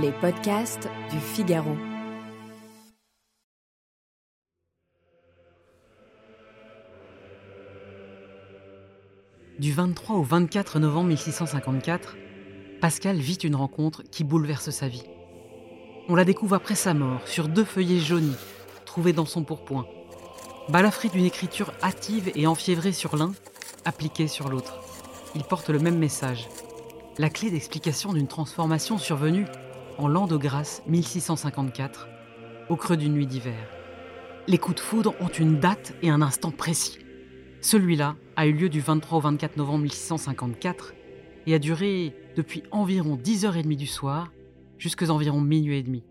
Les podcasts du Figaro. Du 23 au 24 novembre 1654, Pascal vit une rencontre qui bouleverse sa vie. On la découvre après sa mort, sur deux feuillets jaunis, trouvés dans son pourpoint. Balafré d'une écriture hâtive et enfiévrée sur l'un, appliquée sur l'autre. Il porte le même message. La clé d'explication d'une transformation survenue en l'an de grâce 1654, au creux d'une nuit d'hiver. Les coups de foudre ont une date et un instant précis. Celui-là a eu lieu du 23 au 24 novembre 1654 et a duré depuis environ 10h30 du soir jusqu'à environ minuit et demi.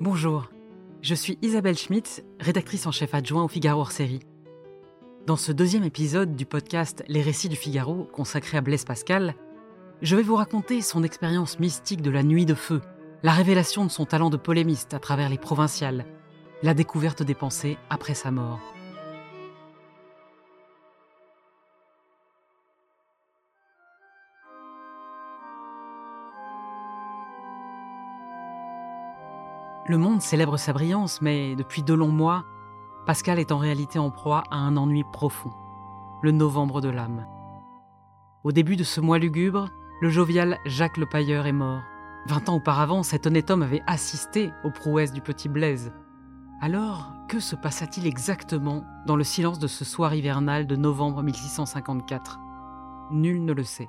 Bonjour, je suis Isabelle Schmitt, rédactrice en chef adjoint au Figaro hors série. Dans ce deuxième épisode du podcast Les récits du Figaro, consacré à Blaise Pascal, je vais vous raconter son expérience mystique de la nuit de feu, la révélation de son talent de polémiste à travers les provinciales, la découverte des pensées après sa mort. Le monde célèbre sa brillance, mais depuis de longs mois, Pascal est en réalité en proie à un ennui profond, le novembre de l'âme. Au début de ce mois lugubre, le jovial Jacques Le Pailleur est mort. Vingt ans auparavant, cet honnête homme avait assisté aux prouesses du petit Blaise. Alors, que se passa-t-il exactement dans le silence de ce soir hivernal de novembre 1654 Nul ne le sait.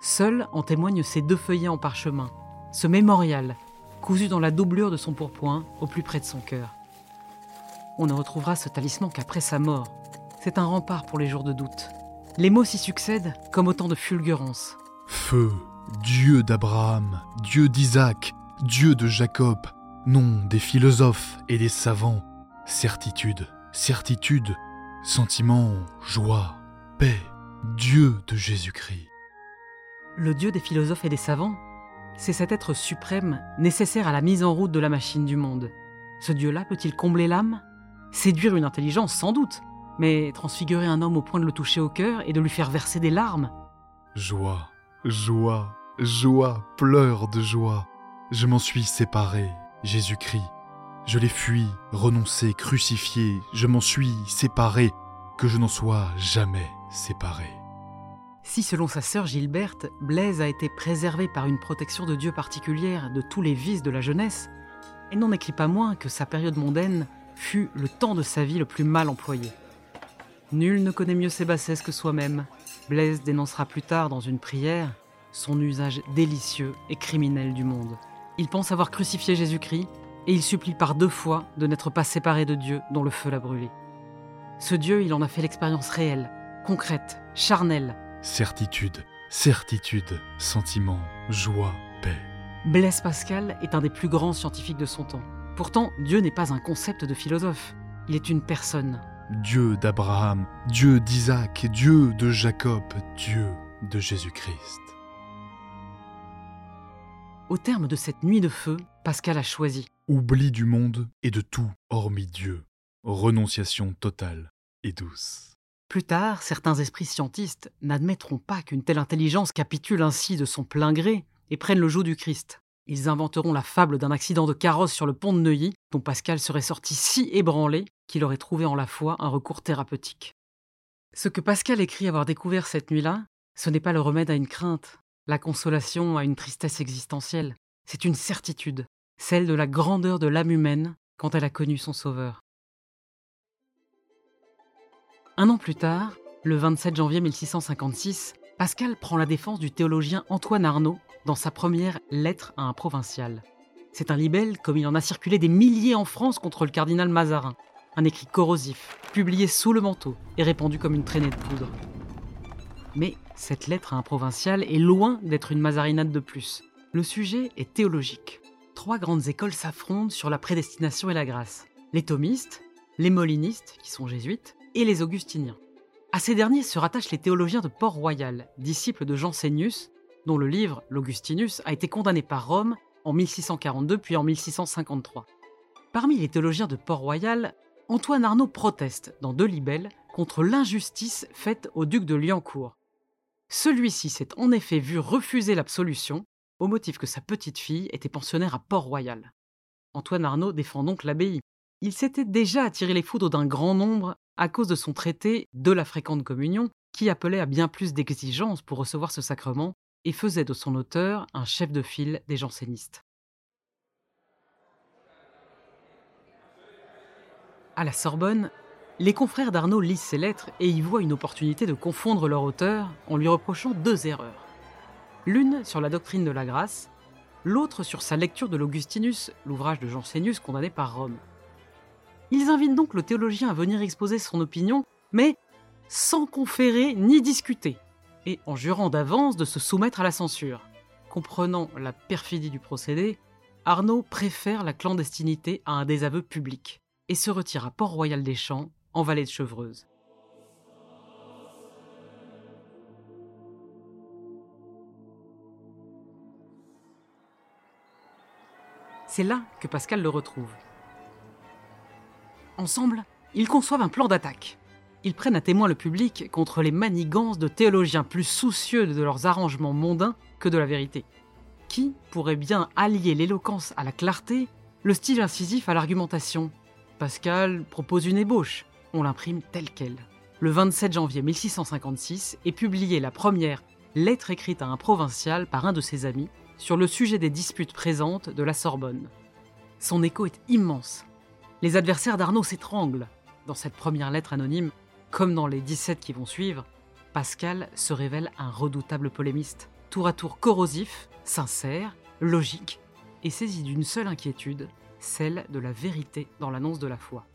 Seul en témoignent ces deux feuillets en parchemin, ce mémorial cousu dans la doublure de son pourpoint, au plus près de son cœur. On ne retrouvera ce talisman qu'après sa mort. C'est un rempart pour les jours de doute. Les mots s'y succèdent comme autant de fulgurances. Feu, Dieu d'Abraham, Dieu d'Isaac, Dieu de Jacob, nom des philosophes et des savants, certitude, certitude, sentiment, joie, paix, Dieu de Jésus-Christ. Le Dieu des philosophes et des savants c'est cet être suprême nécessaire à la mise en route de la machine du monde. Ce Dieu-là peut-il combler l'âme? Séduire une intelligence sans doute, mais transfigurer un homme au point de le toucher au cœur et de lui faire verser des larmes Joie, joie, joie, pleure de joie. Je m'en suis séparé, Jésus-Christ. Je l'ai fui, renoncé, crucifié, je m'en suis séparé, que je n'en sois jamais séparé. Si selon sa sœur Gilberte, Blaise a été préservé par une protection de Dieu particulière de tous les vices de la jeunesse, elle n'en écrit pas moins que sa période mondaine fut le temps de sa vie le plus mal employé. Nul ne connaît mieux ses bassesses que soi-même. Blaise dénoncera plus tard dans une prière son usage délicieux et criminel du monde. Il pense avoir crucifié Jésus-Christ et il supplie par deux fois de n'être pas séparé de Dieu dont le feu l'a brûlé. Ce Dieu, il en a fait l'expérience réelle, concrète, charnelle, Certitude, certitude, sentiment, joie, paix. Blaise Pascal est un des plus grands scientifiques de son temps. Pourtant, Dieu n'est pas un concept de philosophe, il est une personne. Dieu d'Abraham, Dieu d'Isaac, Dieu de Jacob, Dieu de Jésus-Christ. Au terme de cette nuit de feu, Pascal a choisi. Oubli du monde et de tout hormis Dieu. Renonciation totale et douce. Plus tard, certains esprits scientistes n'admettront pas qu'une telle intelligence capitule ainsi de son plein gré et prenne le joug du Christ. Ils inventeront la fable d'un accident de carrosse sur le pont de Neuilly, dont Pascal serait sorti si ébranlé qu'il aurait trouvé en la foi un recours thérapeutique. Ce que Pascal écrit avoir découvert cette nuit-là, ce n'est pas le remède à une crainte, la consolation à une tristesse existentielle, c'est une certitude, celle de la grandeur de l'âme humaine quand elle a connu son Sauveur. Un an plus tard, le 27 janvier 1656, Pascal prend la défense du théologien Antoine Arnaud dans sa première lettre à un provincial. C'est un libelle comme il en a circulé des milliers en France contre le cardinal Mazarin, un écrit corrosif, publié sous le manteau et répandu comme une traînée de poudre. Mais cette lettre à un provincial est loin d'être une mazarinade de plus. Le sujet est théologique. Trois grandes écoles s'affrontent sur la prédestination et la grâce. Les thomistes, les molinistes, qui sont jésuites, et les augustiniens. À ces derniers se rattachent les théologiens de Port-Royal, disciples de Jansénius, dont le livre, l'Augustinus, a été condamné par Rome en 1642 puis en 1653. Parmi les théologiens de Port-Royal, Antoine Arnaud proteste dans deux libelles contre l'injustice faite au duc de Liancourt. Celui-ci s'est en effet vu refuser l'absolution au motif que sa petite fille était pensionnaire à Port-Royal. Antoine Arnaud défend donc l'abbaye. Il s'était déjà attiré les foudres d'un grand nombre à cause de son traité de la fréquente communion qui appelait à bien plus d'exigences pour recevoir ce sacrement et faisait de son auteur un chef de file des jansénistes. À la Sorbonne, les confrères d'Arnaud lisent ses lettres et y voient une opportunité de confondre leur auteur en lui reprochant deux erreurs. L'une sur la doctrine de la grâce, l'autre sur sa lecture de l'Augustinus, l'ouvrage de Jansénius condamné par Rome. Ils invitent donc le théologien à venir exposer son opinion, mais sans conférer ni discuter, et en jurant d'avance de se soumettre à la censure. Comprenant la perfidie du procédé, Arnaud préfère la clandestinité à un désaveu public et se retire à Port-Royal des Champs, en vallée de Chevreuse. C'est là que Pascal le retrouve. Ensemble, ils conçoivent un plan d'attaque. Ils prennent à témoin le public contre les manigances de théologiens plus soucieux de leurs arrangements mondains que de la vérité. Qui pourrait bien allier l'éloquence à la clarté, le style incisif à l'argumentation? Pascal propose une ébauche. On l'imprime telle qu'elle. Le 27 janvier 1656 est publiée la première lettre écrite à un provincial par un de ses amis sur le sujet des disputes présentes de la Sorbonne. Son écho est immense. Les adversaires d'Arnaud s'étranglent. Dans cette première lettre anonyme, comme dans les 17 qui vont suivre, Pascal se révèle un redoutable polémiste, tour à tour corrosif, sincère, logique, et saisi d'une seule inquiétude, celle de la vérité dans l'annonce de la foi.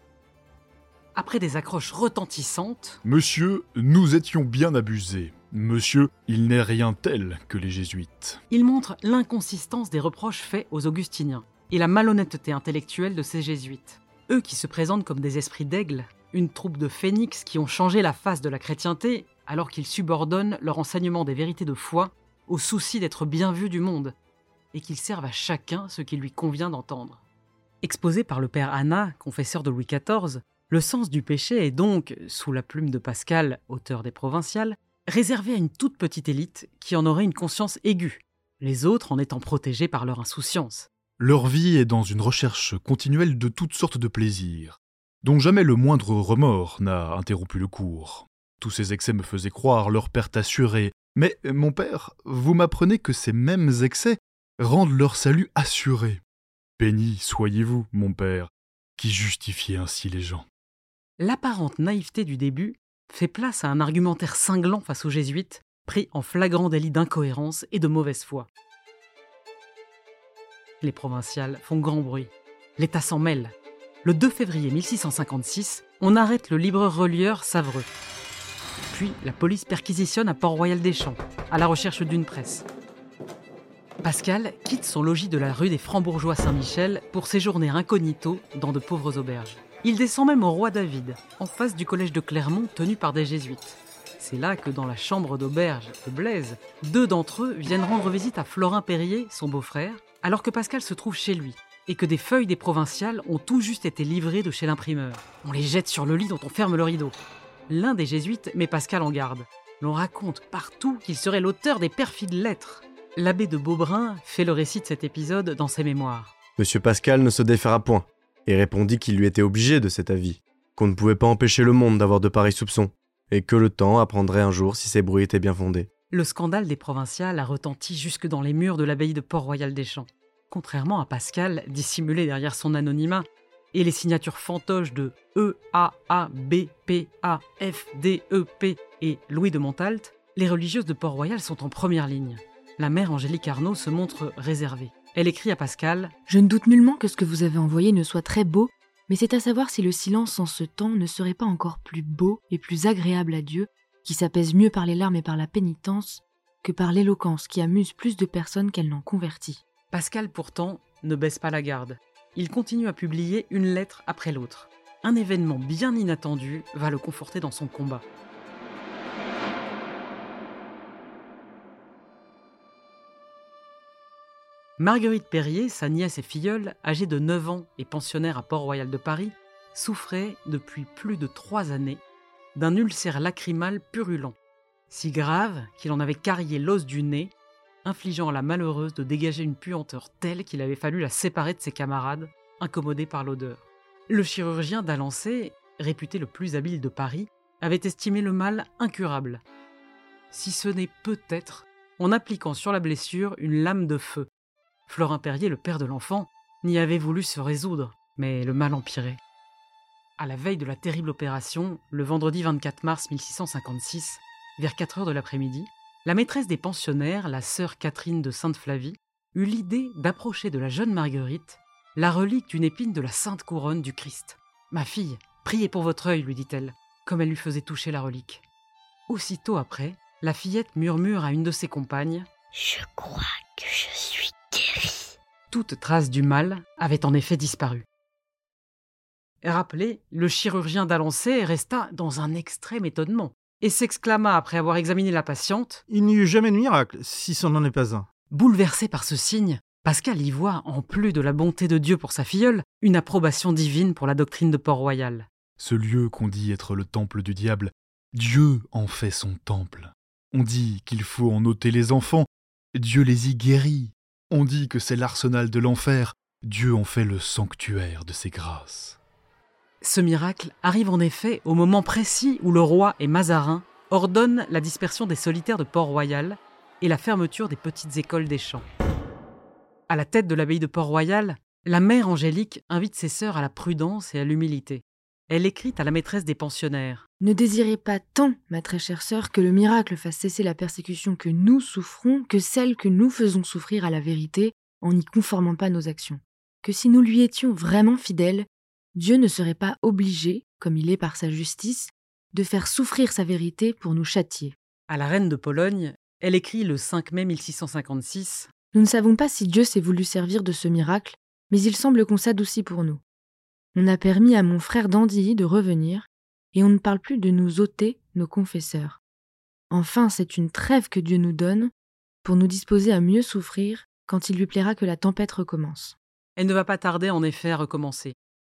Après des accroches retentissantes, Monsieur, nous étions bien abusés. Monsieur, il n'est rien tel que les jésuites. il montre l'inconsistance des reproches faits aux augustiniens et la malhonnêteté intellectuelle de ces jésuites. Eux qui se présentent comme des esprits d'aigle, une troupe de phénix qui ont changé la face de la chrétienté alors qu'ils subordonnent leur enseignement des vérités de foi au souci d'être bien vus du monde, et qu'ils servent à chacun ce qu'il lui convient d'entendre. Exposé par le père Anna, confesseur de Louis XIV, le sens du péché est donc, sous la plume de Pascal, auteur des provinciales, réservé à une toute petite élite qui en aurait une conscience aiguë, les autres en étant protégés par leur insouciance. Leur vie est dans une recherche continuelle de toutes sortes de plaisirs, dont jamais le moindre remords n'a interrompu le cours. Tous ces excès me faisaient croire leur perte assurée. Mais, mon père, vous m'apprenez que ces mêmes excès rendent leur salut assuré. Béni soyez-vous, mon père, qui justifiez ainsi les gens. L'apparente naïveté du début fait place à un argumentaire cinglant face aux jésuites, pris en flagrant délit d'incohérence et de mauvaise foi. Les provinciales font grand bruit. L'État s'en mêle. Le 2 février 1656, on arrête le libre-relieur Savreux. Puis la police perquisitionne à Port-Royal des Champs, à la recherche d'une presse. Pascal quitte son logis de la rue des Francs-Bourgeois Saint-Michel pour séjourner incognito dans de pauvres auberges. Il descend même au Roi David, en face du collège de Clermont tenu par des jésuites. C'est là que dans la chambre d'auberge de Blaise, deux d'entre eux viennent rendre visite à Florin Perrier, son beau-frère, alors que Pascal se trouve chez lui, et que des feuilles des provinciales ont tout juste été livrées de chez l'imprimeur. On les jette sur le lit dont on ferme le rideau. L'un des jésuites met Pascal en garde. L'on raconte partout qu'il serait l'auteur des perfides lettres. L'abbé de Beaubrun fait le récit de cet épisode dans ses mémoires. Monsieur Pascal ne se déféra point, et répondit qu'il lui était obligé de cet avis, qu'on ne pouvait pas empêcher le monde d'avoir de pareils soupçons, et que le temps apprendrait un jour si ces bruits étaient bien fondés. Le scandale des provinciales a retenti jusque dans les murs de l'abbaye de Port-Royal des Champs. Contrairement à Pascal, dissimulé derrière son anonymat, et les signatures fantoches de E, A, A, B, P, A, F, D, E, P et Louis de Montalt, les religieuses de Port-Royal sont en première ligne. La mère Angélique Arnaud se montre réservée. Elle écrit à Pascal Je ne doute nullement que ce que vous avez envoyé ne soit très beau, mais c'est à savoir si le silence en ce temps ne serait pas encore plus beau et plus agréable à Dieu, qui s'apaise mieux par les larmes et par la pénitence, que par l'éloquence qui amuse plus de personnes qu'elle n'en convertit. Pascal, pourtant, ne baisse pas la garde. Il continue à publier une lettre après l'autre. Un événement bien inattendu va le conforter dans son combat. Marguerite Perrier, sa nièce et filleule, âgée de 9 ans et pensionnaire à Port-Royal de Paris, souffrait depuis plus de trois années d'un ulcère lacrymal purulent, si grave qu'il en avait carrié l'os du nez, infligeant à la malheureuse de dégager une puanteur telle qu'il avait fallu la séparer de ses camarades, incommodés par l'odeur. Le chirurgien d'Alancé, réputé le plus habile de Paris, avait estimé le mal incurable. Si ce n'est peut-être en appliquant sur la blessure une lame de feu. Florin Perrier, le père de l'enfant, n'y avait voulu se résoudre, mais le mal empirait. À la veille de la terrible opération, le vendredi 24 mars 1656, vers 4 heures de l'après-midi, la maîtresse des pensionnaires, la sœur Catherine de Sainte-Flavie, eut l'idée d'approcher de la jeune Marguerite la relique d'une épine de la Sainte Couronne du Christ. Ma fille, priez pour votre œil, lui dit-elle, comme elle lui faisait toucher la relique. Aussitôt après, la fillette murmure à une de ses compagnes Je crois que je suis guérie. Toute trace du mal avait en effet disparu. Rappelé, le chirurgien d'Alancé resta dans un extrême étonnement et s'exclama après avoir examiné la patiente Il n'y eut jamais de miracle, si ce n'en est pas un. Bouleversé par ce signe, Pascal y voit, en plus de la bonté de Dieu pour sa filleule, une approbation divine pour la doctrine de Port-Royal. Ce lieu qu'on dit être le temple du diable, Dieu en fait son temple. On dit qu'il faut en ôter les enfants, Dieu les y guérit. On dit que c'est l'arsenal de l'enfer, Dieu en fait le sanctuaire de ses grâces. Ce miracle arrive en effet au moment précis où le roi et Mazarin ordonnent la dispersion des solitaires de Port-Royal et la fermeture des petites écoles des champs. À la tête de l'abbaye de Port-Royal, la mère Angélique invite ses sœurs à la prudence et à l'humilité. Elle écrit à la maîtresse des pensionnaires. Ne désirez pas tant, ma très chère sœur, que le miracle fasse cesser la persécution que nous souffrons que celle que nous faisons souffrir à la vérité en n'y conformant pas nos actions. Que si nous lui étions vraiment fidèles, Dieu ne serait pas obligé, comme il est par sa justice, de faire souffrir sa vérité pour nous châtier. À la reine de Pologne, elle écrit le 5 mai 1656 Nous ne savons pas si Dieu s'est voulu servir de ce miracle, mais il semble qu'on s'adoucit pour nous. On a permis à mon frère d'Andilly de revenir, et on ne parle plus de nous ôter nos confesseurs. Enfin, c'est une trêve que Dieu nous donne pour nous disposer à mieux souffrir quand il lui plaira que la tempête recommence. Elle ne va pas tarder en effet à recommencer.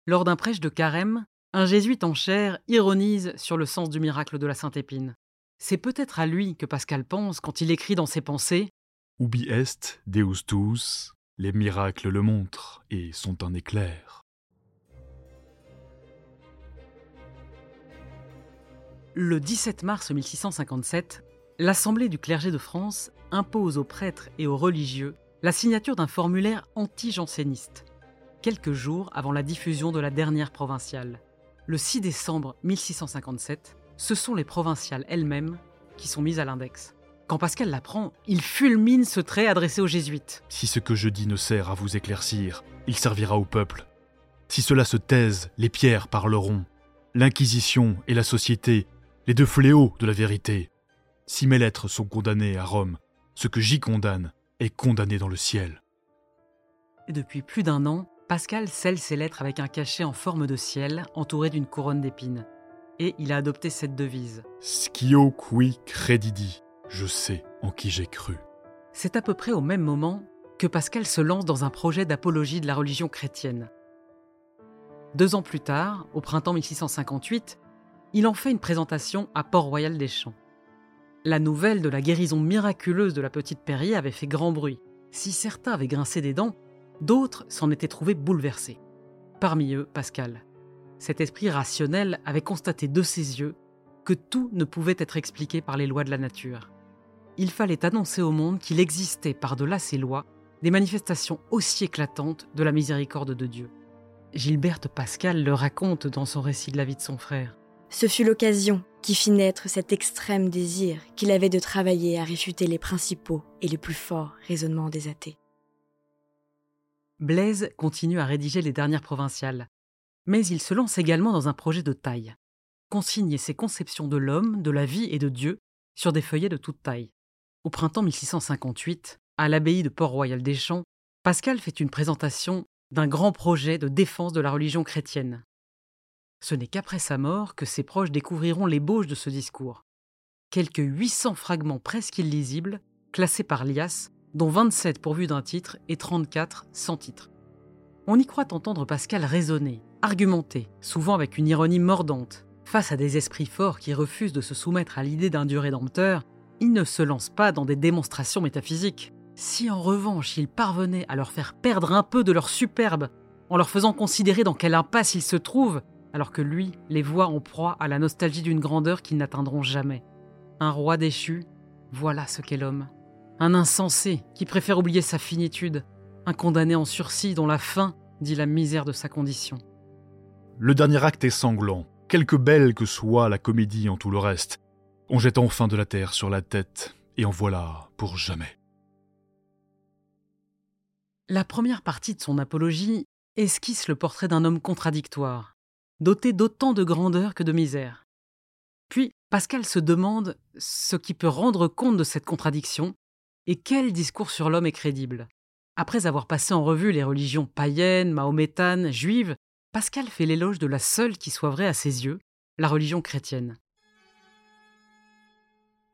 Lors d'un prêche de carême, un jésuite en chair ironise sur le sens du miracle de la Sainte Épine. C'est peut-être à lui que Pascal pense quand il écrit dans ses pensées Ubi est Deus tuus, les miracles le montrent et sont un éclair. Le 17 mars 1657, l'Assemblée du clergé de France impose aux prêtres et aux religieux la signature d'un formulaire anti-janséniste, quelques jours avant la diffusion de la dernière provinciale. Le 6 décembre 1657, ce sont les provinciales elles-mêmes qui sont mises à l'index. Quand Pascal l'apprend, il fulmine ce trait adressé aux jésuites. Si ce que je dis ne sert à vous éclaircir, il servira au peuple. Si cela se taise, les pierres parleront. L'Inquisition et la société, les deux fléaux de la vérité. Si mes lettres sont condamnées à Rome, ce que j'y condamne est condamné dans le ciel. Depuis plus d'un an, Pascal scelle ses lettres avec un cachet en forme de ciel entouré d'une couronne d'épines. Et il a adopté cette devise. Scio qui credidi. Je sais en qui j'ai cru. C'est à peu près au même moment que Pascal se lance dans un projet d'apologie de la religion chrétienne. Deux ans plus tard, au printemps 1658, il en fait une présentation à Port-Royal des Champs. La nouvelle de la guérison miraculeuse de la petite Perrier avait fait grand bruit. Si certains avaient grincé des dents, d'autres s'en étaient trouvés bouleversés. Parmi eux, Pascal. Cet esprit rationnel avait constaté de ses yeux que tout ne pouvait être expliqué par les lois de la nature. Il fallait annoncer au monde qu'il existait par-delà ces lois des manifestations aussi éclatantes de la miséricorde de Dieu. Gilberte Pascal le raconte dans son récit de la vie de son frère. Ce fut l'occasion qui fit naître cet extrême désir qu'il avait de travailler à réfuter les principaux et les plus forts raisonnements des athées. Blaise continue à rédiger les dernières provinciales, mais il se lance également dans un projet de taille consigner ses conceptions de l'homme, de la vie et de Dieu sur des feuillets de toute taille. Au printemps 1658, à l'abbaye de Port-Royal des Champs, Pascal fait une présentation d'un grand projet de défense de la religion chrétienne. Ce n'est qu'après sa mort que ses proches découvriront l'ébauche de ce discours. Quelques 800 fragments presque illisibles, classés par Lias, dont 27 pourvus d'un titre et 34 sans titre. On y croit entendre Pascal raisonner, argumenter, souvent avec une ironie mordante. Face à des esprits forts qui refusent de se soumettre à l'idée d'un Dieu rédempteur, il ne se lance pas dans des démonstrations métaphysiques. Si en revanche il parvenait à leur faire perdre un peu de leur superbe, en leur faisant considérer dans quelle impasse ils se trouvent, alors que lui les voit en proie à la nostalgie d'une grandeur qu'ils n'atteindront jamais. Un roi déchu, voilà ce qu'est l'homme. Un insensé qui préfère oublier sa finitude, un condamné en sursis dont la fin dit la misère de sa condition. Le dernier acte est sanglant, quelque belle que soit la comédie en tout le reste. On jette enfin de la terre sur la tête, et en voilà pour jamais. La première partie de son apologie esquisse le portrait d'un homme contradictoire, doté d'autant de grandeur que de misère. Puis Pascal se demande ce qui peut rendre compte de cette contradiction et quel discours sur l'homme est crédible. Après avoir passé en revue les religions païennes, mahométanes, juives, Pascal fait l'éloge de la seule qui soit vraie à ses yeux, la religion chrétienne.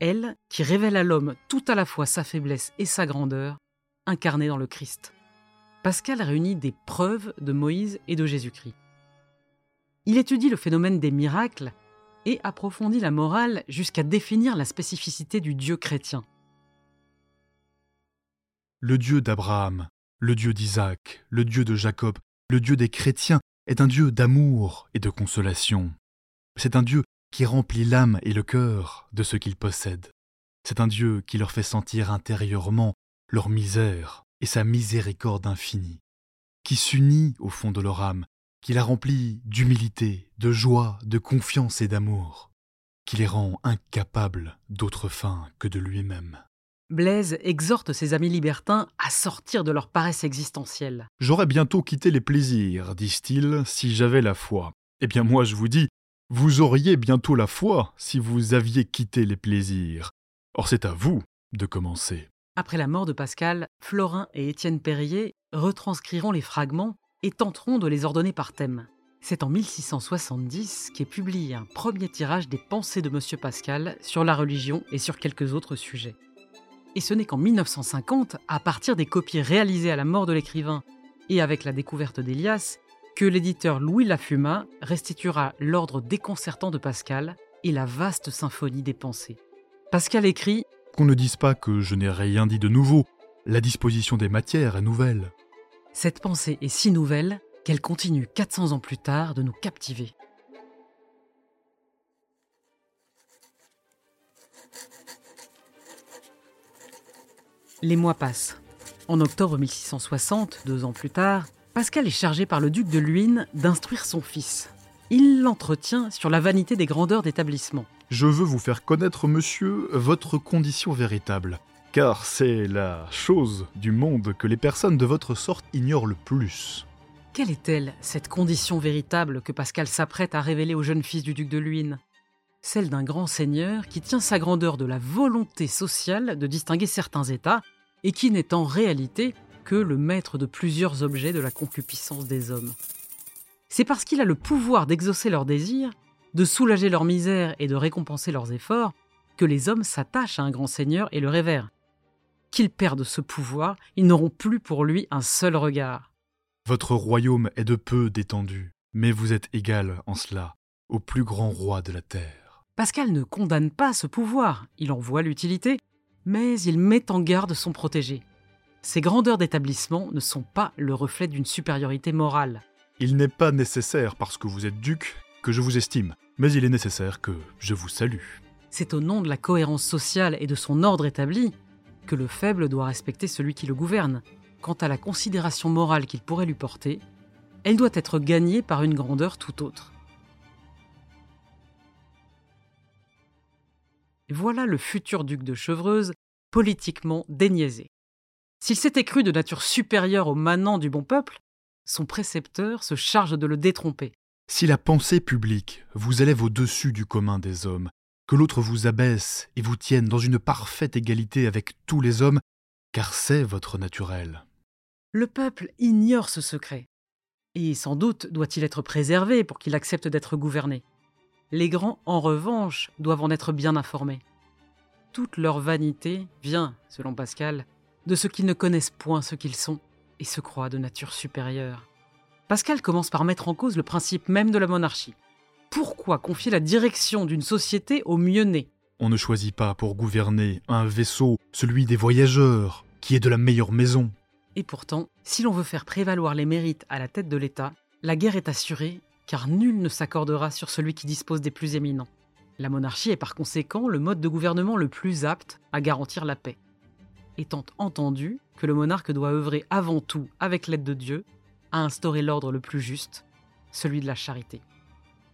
Elle, qui révèle à l'homme tout à la fois sa faiblesse et sa grandeur, incarnée dans le Christ. Pascal réunit des preuves de Moïse et de Jésus-Christ. Il étudie le phénomène des miracles et approfondit la morale jusqu'à définir la spécificité du Dieu chrétien. Le Dieu d'Abraham, le Dieu d'Isaac, le Dieu de Jacob, le Dieu des chrétiens est un Dieu d'amour et de consolation. C'est un Dieu qui remplit l'âme et le cœur de ce qu'ils possèdent. C'est un Dieu qui leur fait sentir intérieurement leur misère et sa miséricorde infinie, qui s'unit au fond de leur âme, qui la remplit d'humilité, de joie, de confiance et d'amour, qui les rend incapables d'autre fin que de lui-même. Blaise exhorte ses amis libertins à sortir de leur paresse existentielle. J'aurais bientôt quitté les plaisirs, disent-ils, si j'avais la foi. Eh bien moi je vous dis, vous auriez bientôt la foi si vous aviez quitté les plaisirs. Or c'est à vous de commencer. Après la mort de Pascal, Florin et Étienne Perrier retranscriront les fragments et tenteront de les ordonner par thème. C'est en 1670 qu'est publié un premier tirage des pensées de M. Pascal sur la religion et sur quelques autres sujets. Et ce n'est qu'en 1950, à partir des copies réalisées à la mort de l'écrivain et avec la découverte d'Elias, que l'éditeur Louis Lafuma restituera l'ordre déconcertant de Pascal et la vaste symphonie des pensées. Pascal écrit Qu'on ne dise pas que je n'ai rien dit de nouveau, la disposition des matières est nouvelle. Cette pensée est si nouvelle qu'elle continue 400 ans plus tard de nous captiver. Les mois passent. En octobre 1660, deux ans plus tard, Pascal est chargé par le duc de Luynes d'instruire son fils. Il l'entretient sur la vanité des grandeurs d'établissement. Je veux vous faire connaître, monsieur, votre condition véritable, car c'est la chose du monde que les personnes de votre sorte ignorent le plus. Quelle est-elle, cette condition véritable que Pascal s'apprête à révéler au jeune fils du duc de Luynes? Celle d'un grand seigneur qui tient sa grandeur de la volonté sociale de distinguer certains États et qui n'est en réalité que le maître de plusieurs objets de la concupiscence des hommes. C'est parce qu'il a le pouvoir d'exaucer leurs désirs, de soulager leur misère et de récompenser leurs efforts que les hommes s'attachent à un grand seigneur et le révèrent. Qu'ils perdent ce pouvoir, ils n'auront plus pour lui un seul regard. Votre royaume est de peu détendu, mais vous êtes égal en cela au plus grand roi de la terre. Pascal ne condamne pas ce pouvoir, il en voit l'utilité, mais il met en garde son protégé. Ces grandeurs d'établissement ne sont pas le reflet d'une supériorité morale. Il n'est pas nécessaire, parce que vous êtes duc, que je vous estime, mais il est nécessaire que je vous salue. C'est au nom de la cohérence sociale et de son ordre établi que le faible doit respecter celui qui le gouverne. Quant à la considération morale qu'il pourrait lui porter, elle doit être gagnée par une grandeur tout autre. Voilà le futur duc de Chevreuse politiquement déniaisé. S'il s'était cru de nature supérieure au manant du bon peuple, son précepteur se charge de le détromper. Si la pensée publique vous élève au-dessus du commun des hommes, que l'autre vous abaisse et vous tienne dans une parfaite égalité avec tous les hommes, car c'est votre naturel. Le peuple ignore ce secret, et sans doute doit-il être préservé pour qu'il accepte d'être gouverné. Les grands, en revanche, doivent en être bien informés. Toute leur vanité vient, selon Pascal, de ceux qui ne connaissent point ce qu'ils sont et se croient de nature supérieure. Pascal commence par mettre en cause le principe même de la monarchie. Pourquoi confier la direction d'une société aux mieux nés On ne choisit pas pour gouverner un vaisseau, celui des voyageurs, qui est de la meilleure maison. Et pourtant, si l'on veut faire prévaloir les mérites à la tête de l'État, la guerre est assurée, car nul ne s'accordera sur celui qui dispose des plus éminents. La monarchie est par conséquent le mode de gouvernement le plus apte à garantir la paix. Étant entendu que le monarque doit œuvrer avant tout, avec l'aide de Dieu, à instaurer l'ordre le plus juste, celui de la charité.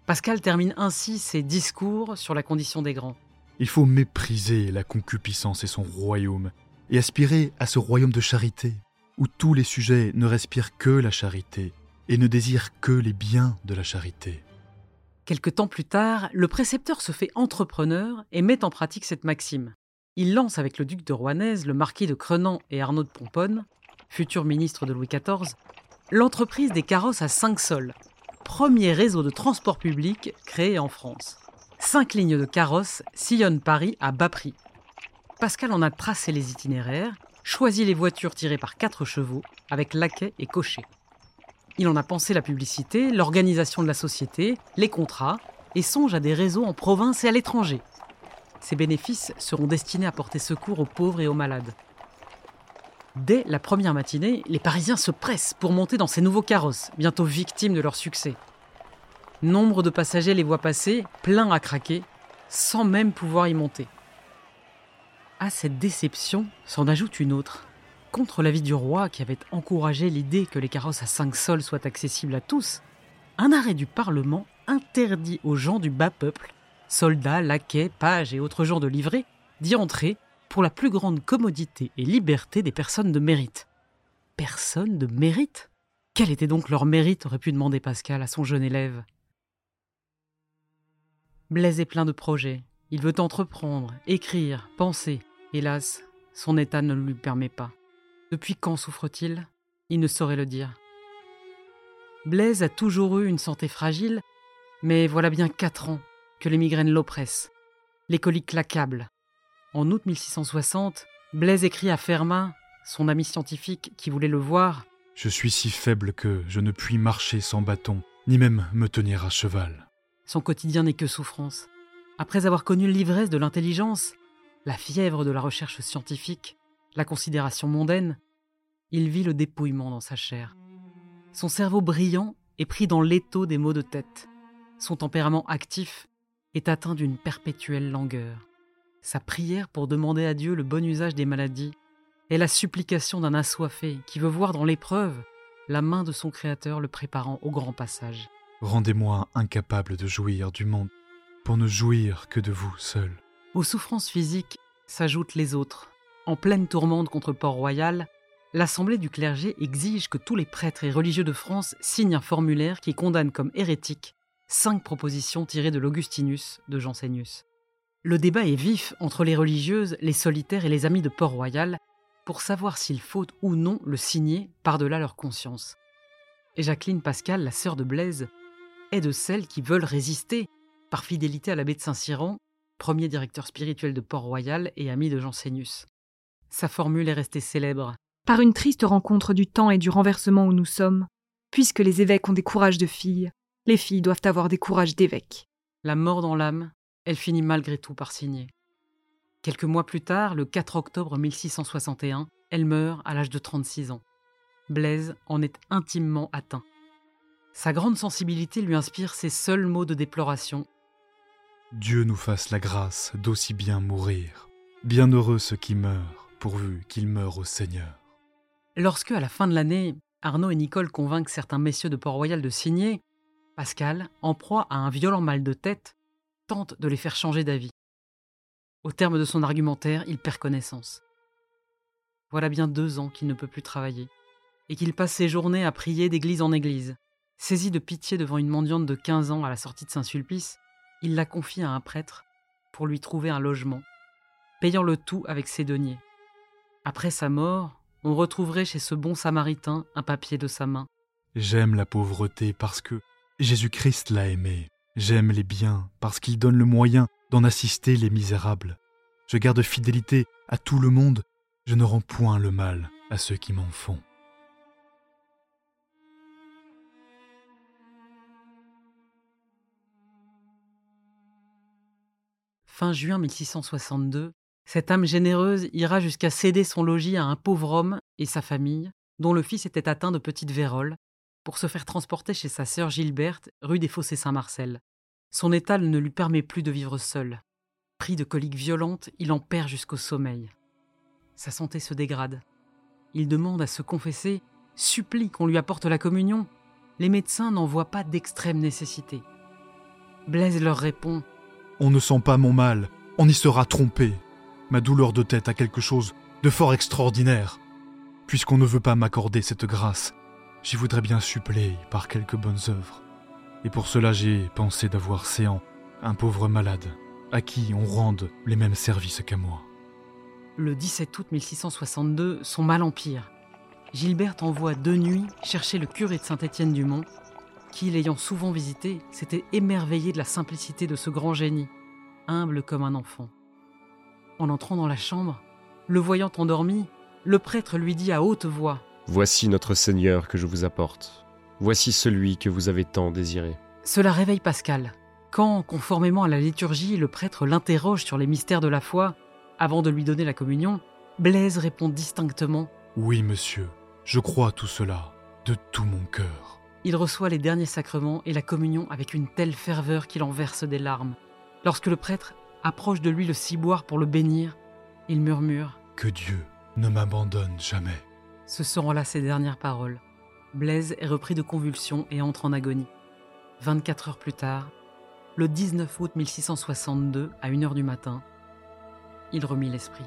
Pascal termine ainsi ses discours sur la condition des grands. Il faut mépriser la concupiscence et son royaume, et aspirer à ce royaume de charité, où tous les sujets ne respirent que la charité, et ne désirent que les biens de la charité. Quelque temps plus tard, le précepteur se fait entrepreneur et met en pratique cette maxime. Il lance avec le duc de Rouennaise, le marquis de Crenan et Arnaud de Pomponne, futur ministre de Louis XIV, l'entreprise des carrosses à 5 sols, premier réseau de transport public créé en France. Cinq lignes de carrosses sillonnent Paris à bas prix. Pascal en a tracé les itinéraires, choisi les voitures tirées par quatre chevaux, avec laquais et cocher. Il en a pensé la publicité, l'organisation de la société, les contrats, et songe à des réseaux en province et à l'étranger. Ces bénéfices seront destinés à porter secours aux pauvres et aux malades. Dès la première matinée, les Parisiens se pressent pour monter dans ces nouveaux carrosses, bientôt victimes de leur succès. Nombre de passagers les voient passer, pleins à craquer, sans même pouvoir y monter. À cette déception s'en ajoute une autre. Contre l'avis du roi qui avait encouragé l'idée que les carrosses à cinq sols soient accessibles à tous, un arrêt du Parlement interdit aux gens du bas peuple, soldats, laquais, pages et autres gens de livrée, d'y entrer pour la plus grande commodité et liberté des personnes de mérite. Personnes de mérite? Quel était donc leur mérite? aurait pu demander Pascal à son jeune élève. Blaise est plein de projets. Il veut entreprendre, écrire, penser. Hélas, son état ne lui permet pas. Depuis quand souffre-t-il? Il ne saurait le dire. Blaise a toujours eu une santé fragile, mais voilà bien quatre ans que les migraines l'oppressent. Les coliques l'accablent. En août 1660, Blaise écrit à Fermat, son ami scientifique qui voulait le voir Je suis si faible que je ne puis marcher sans bâton, ni même me tenir à cheval. Son quotidien n'est que souffrance. Après avoir connu l'ivresse de l'intelligence, la fièvre de la recherche scientifique, la considération mondaine, il vit le dépouillement dans sa chair. Son cerveau brillant est pris dans l'étau des maux de tête. Son tempérament actif est atteint d'une perpétuelle langueur. Sa prière pour demander à Dieu le bon usage des maladies est la supplication d'un assoiffé qui veut voir dans l'épreuve la main de son Créateur le préparant au grand passage. Rendez-moi incapable de jouir du monde pour ne jouir que de vous seul. Aux souffrances physiques s'ajoutent les autres. En pleine tourmente contre Port-Royal, l'Assemblée du clergé exige que tous les prêtres et religieux de France signent un formulaire qui condamne comme hérétique cinq propositions tirées de l'Augustinus de Jansénius. Le débat est vif entre les religieuses, les solitaires et les amis de Port-Royal pour savoir s'il faut ou non le signer par-delà leur conscience. Et Jacqueline Pascal, la sœur de Blaise, est de celles qui veulent résister par fidélité à l'abbé de Saint-Cyran, premier directeur spirituel de Port-Royal et ami de Jansénius. Sa formule est restée célèbre. Par une triste rencontre du temps et du renversement où nous sommes, puisque les évêques ont des courages de filles, les filles doivent avoir des courages d'évêques. La mort dans l'âme, elle finit malgré tout par signer. Quelques mois plus tard, le 4 octobre 1661, elle meurt à l'âge de 36 ans. Blaise en est intimement atteint. Sa grande sensibilité lui inspire ses seuls mots de déploration. Dieu nous fasse la grâce d'aussi bien mourir. Bienheureux ceux qui meurent, pourvu qu'ils meurent au Seigneur. Lorsque, à la fin de l'année, Arnaud et Nicole convainquent certains messieurs de Port-Royal de signer, Pascal, en proie à un violent mal de tête, tente de les faire changer d'avis. Au terme de son argumentaire, il perd connaissance. Voilà bien deux ans qu'il ne peut plus travailler, et qu'il passe ses journées à prier d'église en église. Saisi de pitié devant une mendiante de 15 ans à la sortie de Saint-Sulpice, il la confie à un prêtre pour lui trouver un logement, payant le tout avec ses deniers. Après sa mort, on retrouverait chez ce bon samaritain un papier de sa main. J'aime la pauvreté parce que Jésus-Christ l'a aimée. J'aime les biens parce qu'ils donnent le moyen d'en assister les misérables. Je garde fidélité à tout le monde, je ne rends point le mal à ceux qui m'en font. Fin juin 1662, cette âme généreuse ira jusqu'à céder son logis à un pauvre homme et sa famille, dont le fils était atteint de petite vérole, pour se faire transporter chez sa sœur Gilberte, rue des Fossés Saint-Marcel. Son état ne lui permet plus de vivre seul. Pris de coliques violentes, il en perd jusqu'au sommeil. Sa santé se dégrade. Il demande à se confesser, supplie qu'on lui apporte la communion. Les médecins n'en voient pas d'extrême nécessité. Blaise leur répond On ne sent pas mon mal, on y sera trompé. Ma douleur de tête a quelque chose de fort extraordinaire. Puisqu'on ne veut pas m'accorder cette grâce, j'y voudrais bien suppléer par quelques bonnes œuvres. Et pour cela j'ai pensé d'avoir séant un pauvre malade, à qui on rende les mêmes services qu'à moi. Le 17 août 1662, son mal empire. Gilberte envoie deux nuits chercher le curé de Saint-Étienne-du-Mont, qui, l'ayant souvent visité, s'était émerveillé de la simplicité de ce grand génie, humble comme un enfant. En entrant dans la chambre, le voyant endormi, le prêtre lui dit à haute voix Voici notre Seigneur que je vous apporte. Voici celui que vous avez tant désiré. Cela réveille Pascal. Quand, conformément à la liturgie, le prêtre l'interroge sur les mystères de la foi, avant de lui donner la communion, Blaise répond distinctement Oui, monsieur, je crois tout cela, de tout mon cœur. Il reçoit les derniers sacrements et la communion avec une telle ferveur qu'il en verse des larmes. Lorsque le prêtre approche de lui le ciboire pour le bénir, il murmure Que Dieu ne m'abandonne jamais. Ce seront là ses dernières paroles. Blaise est repris de convulsions et entre en agonie. 24 heures plus tard, le 19 août 1662, à 1 heure du matin, il remit l'esprit.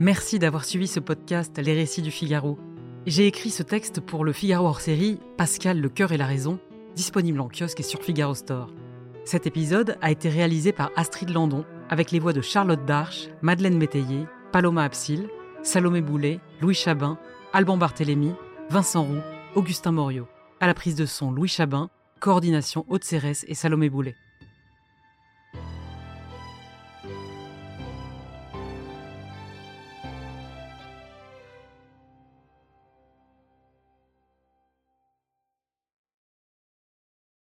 Merci d'avoir suivi ce podcast Les Récits du Figaro. J'ai écrit ce texte pour le Figaro hors série Pascal, le cœur et la raison, disponible en kiosque et sur Figaro Store. Cet épisode a été réalisé par Astrid Landon avec les voix de Charlotte Darche, Madeleine Métayer, Paloma Absil, Salomé Boulet, Louis Chabin, Alban Barthélémy, Vincent Roux, Augustin Morio. À la prise de son, Louis Chabin, coordination Haute Cérès et Salomé Boulet.